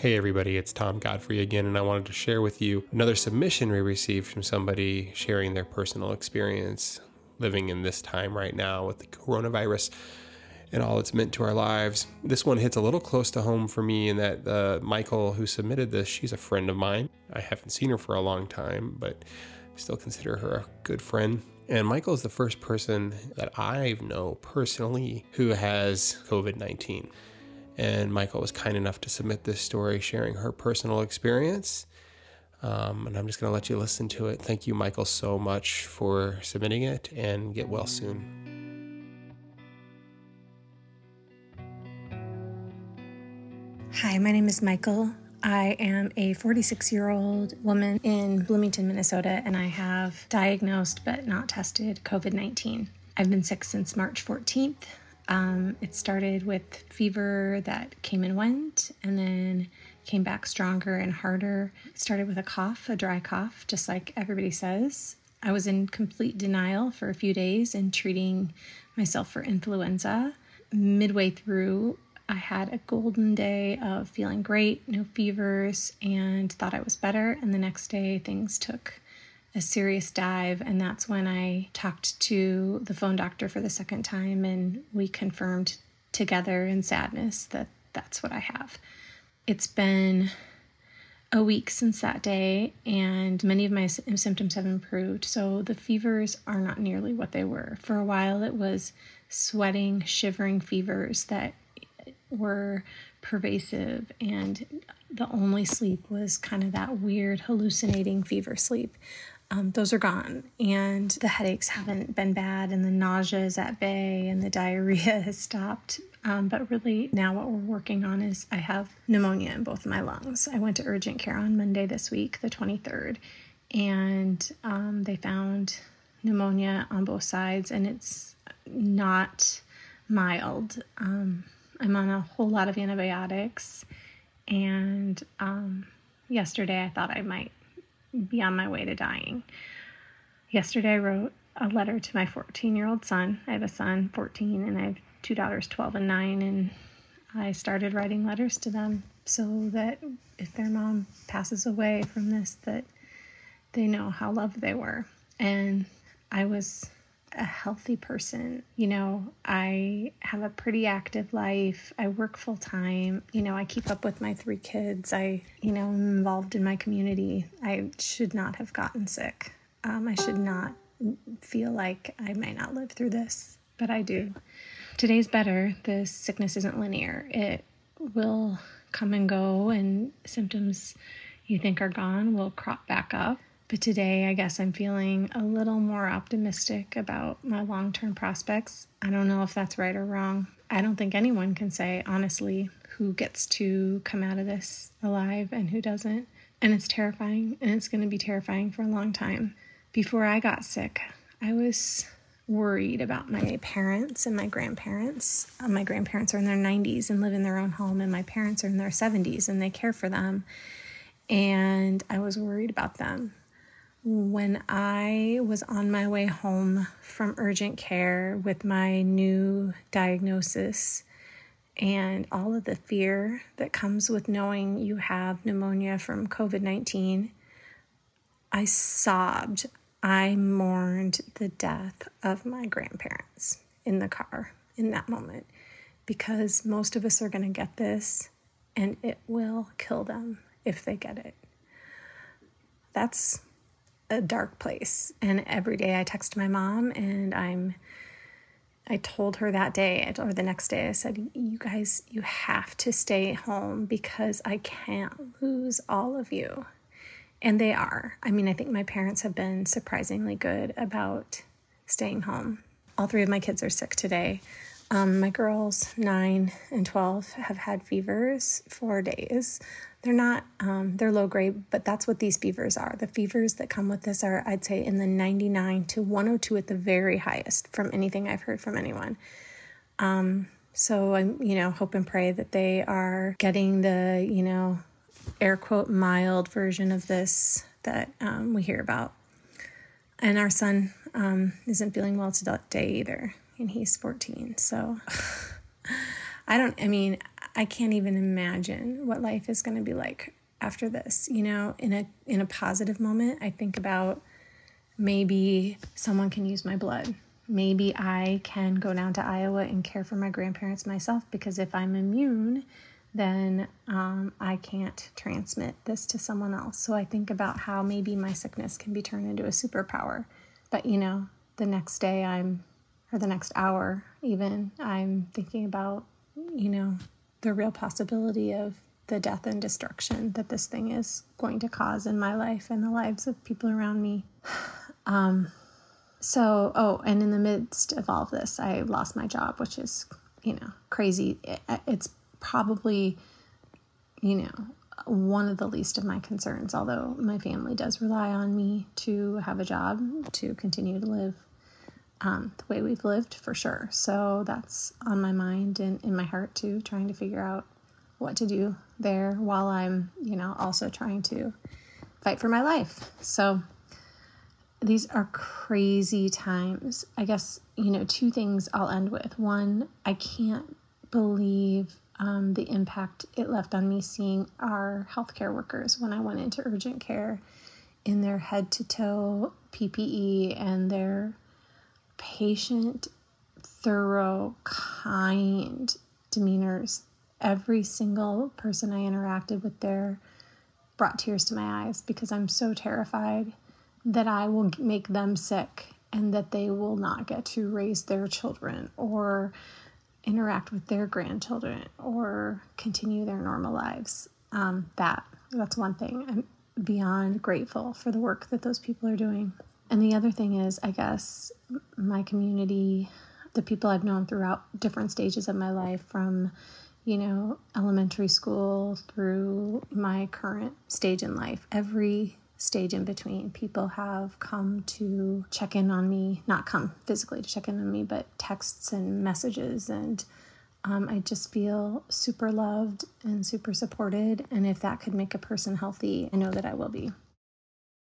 Hey, everybody, it's Tom Godfrey again, and I wanted to share with you another submission we received from somebody sharing their personal experience living in this time right now with the coronavirus and all it's meant to our lives. This one hits a little close to home for me in that uh, Michael, who submitted this, she's a friend of mine. I haven't seen her for a long time, but I still consider her a good friend. And Michael is the first person that I know personally who has COVID 19. And Michael was kind enough to submit this story, sharing her personal experience. Um, and I'm just going to let you listen to it. Thank you, Michael, so much for submitting it, and get well soon. Hi, my name is Michael. I am a 46 year old woman in Bloomington, Minnesota, and I have diagnosed but not tested COVID 19. I've been sick since March 14th. Um, it started with fever that came and went, and then came back stronger and harder. It started with a cough, a dry cough, just like everybody says. I was in complete denial for a few days and treating myself for influenza. Midway through, I had a golden day of feeling great, no fevers, and thought I was better. And the next day, things took a serious dive. And that's when I talked to the phone doctor for the second time, and we confirmed together in sadness that that's what I have. It's been a week since that day, and many of my symptoms have improved. So the fevers are not nearly what they were. For a while, it was sweating, shivering fevers that were pervasive, and the only sleep was kind of that weird hallucinating fever sleep um, those are gone. And the headaches haven't been bad, and the nausea is at bay, and the diarrhea has stopped. Um, but really, now what we're working on is I have pneumonia in both my lungs. I went to urgent care on Monday this week, the 23rd, and um, they found pneumonia on both sides, and it's not mild. Um, I'm on a whole lot of antibiotics, and um, yesterday I thought I might be on my way to dying. Yesterday, I wrote a letter to my 14 year old son. I have a son, 14, and I have two daughters, 12 and 9. And I started writing letters to them so that if their mom passes away from this, that they know how loved they were. And I was a healthy person. You know, I have a pretty active life. I work full time. You know, I keep up with my three kids. I, you know, am involved in my community. I should not have gotten sick. Um, I should not feel like I might not live through this, but I do. Today's better. The sickness isn't linear. It will come and go, and symptoms you think are gone will crop back up. But today, I guess I'm feeling a little more optimistic about my long term prospects. I don't know if that's right or wrong. I don't think anyone can say, honestly, who gets to come out of this alive and who doesn't. And it's terrifying, and it's going to be terrifying for a long time. Before I got sick, I was worried about my parents and my grandparents. Uh, my grandparents are in their 90s and live in their own home, and my parents are in their 70s and they care for them. And I was worried about them when I was on my way home from urgent care with my new diagnosis and all of the fear that comes with knowing you have pneumonia from COVID 19, I sobbed. I mourned the death of my grandparents in the car in that moment because most of us are going to get this and it will kill them if they get it. That's a dark place. And every day I text my mom and I'm I told her that day or the next day, I said, You guys, you have to stay home because I can't lose all of you. And they are. I mean, I think my parents have been surprisingly good about staying home. All three of my kids are sick today. Um, my girls, nine and 12, have had fevers for days. They're not, um, they're low grade, but that's what these fevers are. The fevers that come with this are, I'd say, in the 99 to 102 at the very highest from anything I've heard from anyone. Um, so I'm, you know, hope and pray that they are getting the, you know, air quote mild version of this that um, we hear about. And our son um, isn't feeling well today either, and he's 14. So I don't, I mean, I can't even imagine what life is going to be like after this. You know, in a in a positive moment, I think about maybe someone can use my blood. Maybe I can go down to Iowa and care for my grandparents myself because if I'm immune, then um, I can't transmit this to someone else. So I think about how maybe my sickness can be turned into a superpower. But you know, the next day I'm, or the next hour even, I'm thinking about, you know, the real possibility of the death and destruction that this thing is going to cause in my life and the lives of people around me. Um, so, oh, and in the midst of all of this, I lost my job, which is, you know, crazy. It's probably, you know, one of the least of my concerns, although my family does rely on me to have a job to continue to live um, the way we've lived for sure. So that's on my mind and in my heart too, trying to figure out what to do there while I'm, you know, also trying to fight for my life. So these are crazy times. I guess, you know, two things I'll end with. One, I can't believe um, the impact it left on me seeing our healthcare workers when I went into urgent care in their head to toe PPE and their patient, thorough, kind demeanors every single person I interacted with there brought tears to my eyes because I'm so terrified that I will make them sick and that they will not get to raise their children or interact with their grandchildren or continue their normal lives. Um, that that's one thing. I'm beyond grateful for the work that those people are doing. And the other thing is, I guess, my community, the people I've known throughout different stages of my life, from you know, elementary school through my current stage in life. Every stage in between, people have come to check in on me, not come physically to check in on me, but texts and messages. And um, I just feel super loved and super supported. And if that could make a person healthy, I know that I will be.